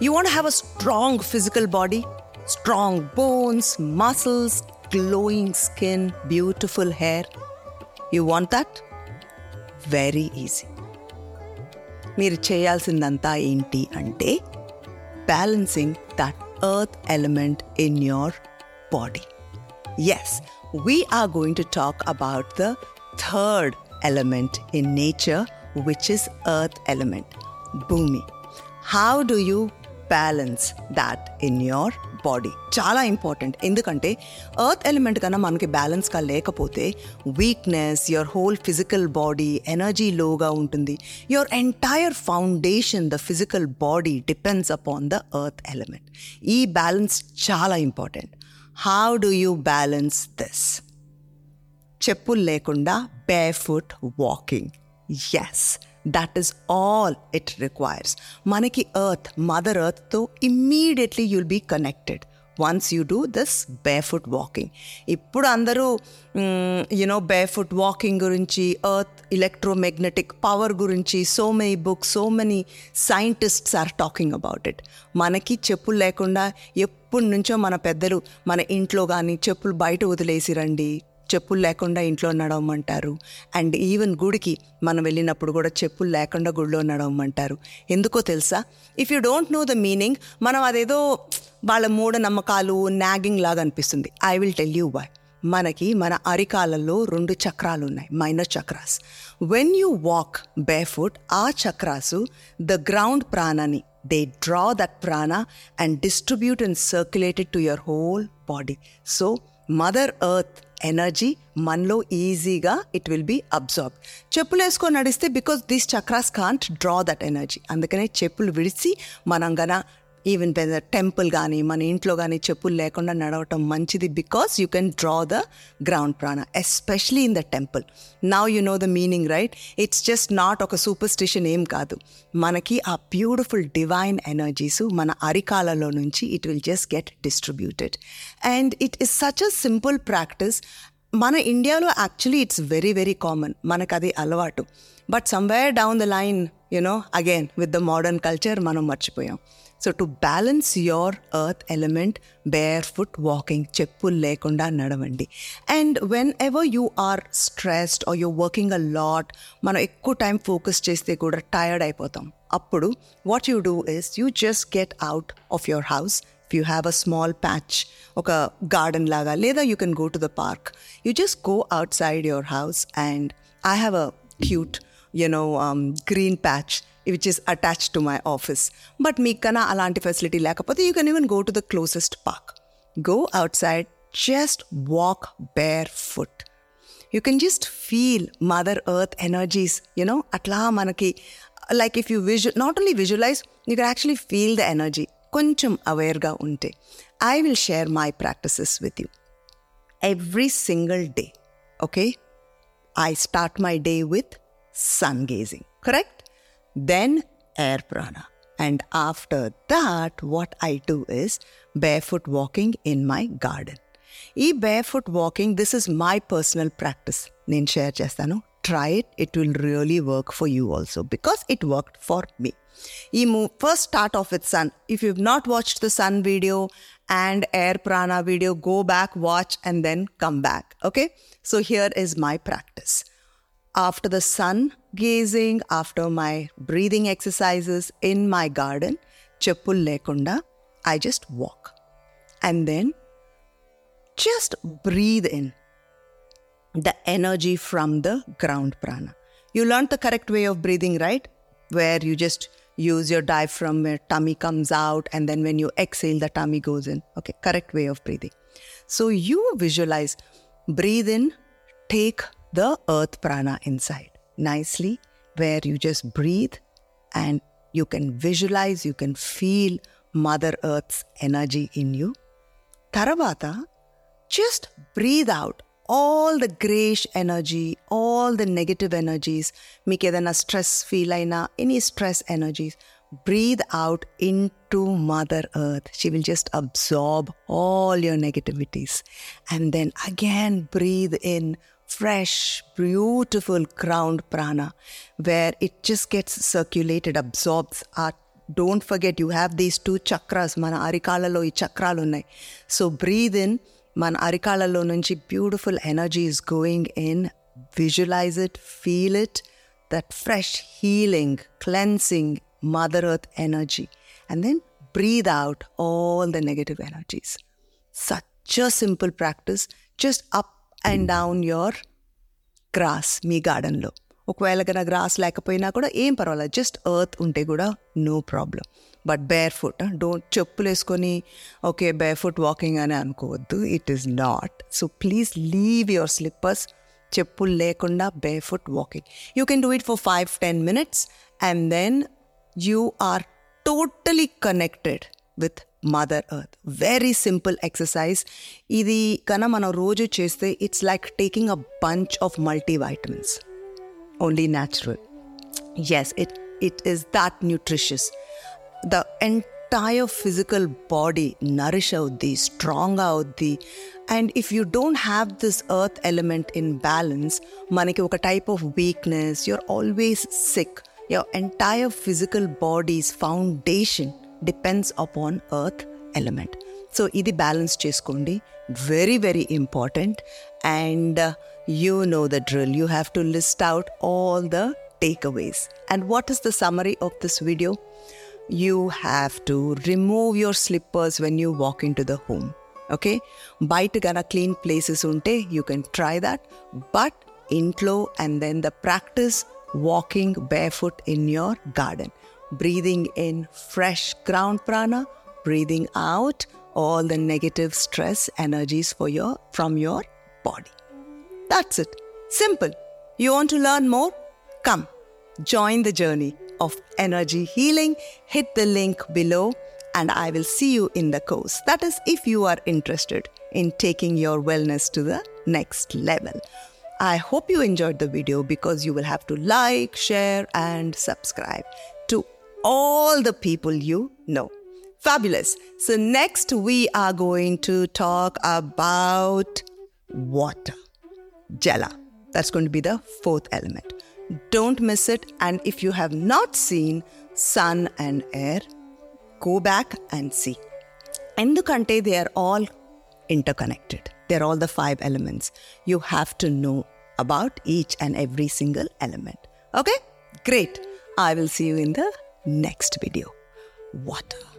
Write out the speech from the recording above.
You want to have a strong physical body, strong bones, muscles, glowing skin, beautiful hair. You want that? Very easy. మీరు చేయాల్సిందంతా ఏంటి అంటే balancing that earth element in your body yes we are going to talk about the third element in nature, which is earth element, Bhumi. How do you balance that in your body చాలా important ఎందుకంటే earth element కన్నా మనకి బ్యాలెన్స్గా లేకపోతే weakness your whole physical body energy లోగా ఉంటుంది. Your entire foundation the physical body depends upon the earth element ఈ balance చాలా important how do you balance this చెప్పులు లేకుండా barefoot walking yes that is all it requires మనకి earth mother ఎర్త్తో immediately you'll be connected once you do this bear foot walking ఇప్పుడు అందరూ you know bear foot walking గురించి earth electromagnetic power గురించి so many books so many scientists are talking about it మనకి చెప్పులు లేకుండా ఎప్పటి నుంచో మన పెద్దలు మన ఇంట్లో కానీ చెప్పులు బయట వదిలేసి రండి చెప్పులు లేకుండా ఇంట్లో నడవమంటారు. అండ్ ఈవెన్ గుడికి మనం వెళ్ళినప్పుడు కూడా చెప్పులు లేకుండా గుడిలో నడవమంటారు. ఎందుకో తెలుసా? If you don't know the meaning మనం అదేదో వాళ్ళ మూఢనమ్మకాలు నాగింగ్ లాగా అనిపిస్తుంది. I will tell you why మనకి మన అరికాలలో రెండు చక్రాలు ఉన్నాయి. Minor chakras when you walk barefoot ఆ chakras the ground ప్రాణని they draw that prana and distribute and circulated to your whole body so mother earth energy మనలో ఈజీగా ఇట్ విల్ బీ అబ్జార్బ్ చెప్పులు వేసుకొని నడిస్తే because these chakras can't draw that energy అందుకనే చెప్పులు విడిచి మనం గన ఈవెన్ పెద్ద టెంపుల్ కానీ మన ఇంట్లో కానీ చెప్పులు లేకుండా నడవటం మంచిది because you can draw the ground prana especially in the temple now you know the meaning right it's just not ఒక సూపర్ స్టిషన్ ఏం కాదు మనకి ఆ బ్యూటిఫుల్ డివైన్ ఎనర్జీస్ మన అరికాలలో నుంచి it will just get distributed and it is such a simple practice మన ఇండియాలో actually it's very very common మనకు అది అలవాటు but somewhere down the line you know again with the modern culture మనం మర్చిపోయాం so to balance your earth element barefoot walking చెప్పులు లేకుండా నడవండి and whenever you are stressed are you working a lot మనం ఎక్కువ time focus చేస్తే కూడా tired అయిపోతాం అప్పుడు what you do is you just get out of your house if you have a small patch ఒక garden లాగా లేదా you can go to the park you just go outside your house and I have a cute you know green patch which is attached to my office but మీకు కన్నా అలాంటి facility లేకపోతే you can even go to the closest park go out side just walk bear foot you can just feel mother earth energies you know అట్లా మనకి like if you Viju not only visualise you can actually feel the energy కొంచెం అవేర్గా ఉంటే I will share my practices with you every single day okay I start my day with sun gazing, correct? Then air prana. And after that, what I do is barefoot walking in my garden. ఈ barefoot walking, this is my personal practice. నేను share చేస్తాను try it it will really work for you also because it work for me ఈ మూ first start off with sun if you not watched the sun video and air prana video, go back, watch, and then come back. Okay? So here is my practice after the sun gazing, after my breathing exercises in my garden, cheppul lekunda, I just walk. And then just breathe in the energy from the ground prana. You learned the correct way of breathing, right? Where you just use your diaphragm, where tummy comes out, and then when you exhale, the tummy goes in. Okay, correct way of breathing. So you visualize, breathe in, take the earth prana inside nicely, where you just breathe and you can visualize, you can feel Mother Earth's energy in you. Taravata, just breathe out all the grayish energy, all the negative energies, mekedana stress feelaina, any stress energies, breathe out into Mother Earth. She will just absorb all your negativities. And then again, breathe in fresh, beautiful ground prana where it just gets circulated, absorbs. Our, don't forget, you have these two chakras, mana arikalalo, i chakralunai. So breathe in, mana arikalalo nunchi, beautiful energy is going in. Visualize it, feel it, that fresh, healing, cleansing Mother Earth energy. And then breathe out all the negative energies. Such a simple practice, just up and down your gross మీ గార్డెన్లో ఒకవేళ కన్నా gross లేకపోయినా కూడా ఏం పర్వాలేదు just earth ఉంటే కూడా no problem but barefoot don't చెప్పులు వేసుకొని ఓకే బేర్ ఫుట్ వాకింగ్ అని అనుకోవద్దు it is not so please leave your slippers చెప్పులు లేకుండా barefoot walking you can do it for five ten minutes and then you are totally connected with mother earth very simple exercise ఇది కన్నా మనం రోజు చేస్తే it's like taking a bunch of multi vitamins only natural yes it it is that nutritious the entire physical body Nourish అవుద్ది strong అవుద్ది and if you don't have this earth element in balance మనకి ఒక type of weakness you're always sick your entire physical body's foundation depends upon earth element so ఇది balance చేసుకోండి very very important and you know the drill you have to list out all the take అవేస్ and what is the summary of this video you have to remove your slippers when you walk in to the home okay బయట గన clean places ఉంటే you can try that but ఇంట్లో and then the practice walking barefoot in your garden, breathing in fresh ground prana, breathing out all the negative stress energies for your from your body. That's it. Simple. You want to learn more? Come. Join the journey of energy healing. Hit the link below and I will see you in the course. That is if you are interested in taking your wellness to the next level. I hope you enjoyed the video because you will have to like, share, and subscribe all the people you know. Fabulous. So, next we are going to talk about water. Jala. That's going to be the fourth element. Don't miss it. And if you have not seen sun and air, go back and see. In the Endukante, they are all interconnected. They're all the five elements. You have to know about each and every single element. Okay? Great. I will see you in the next video. Water.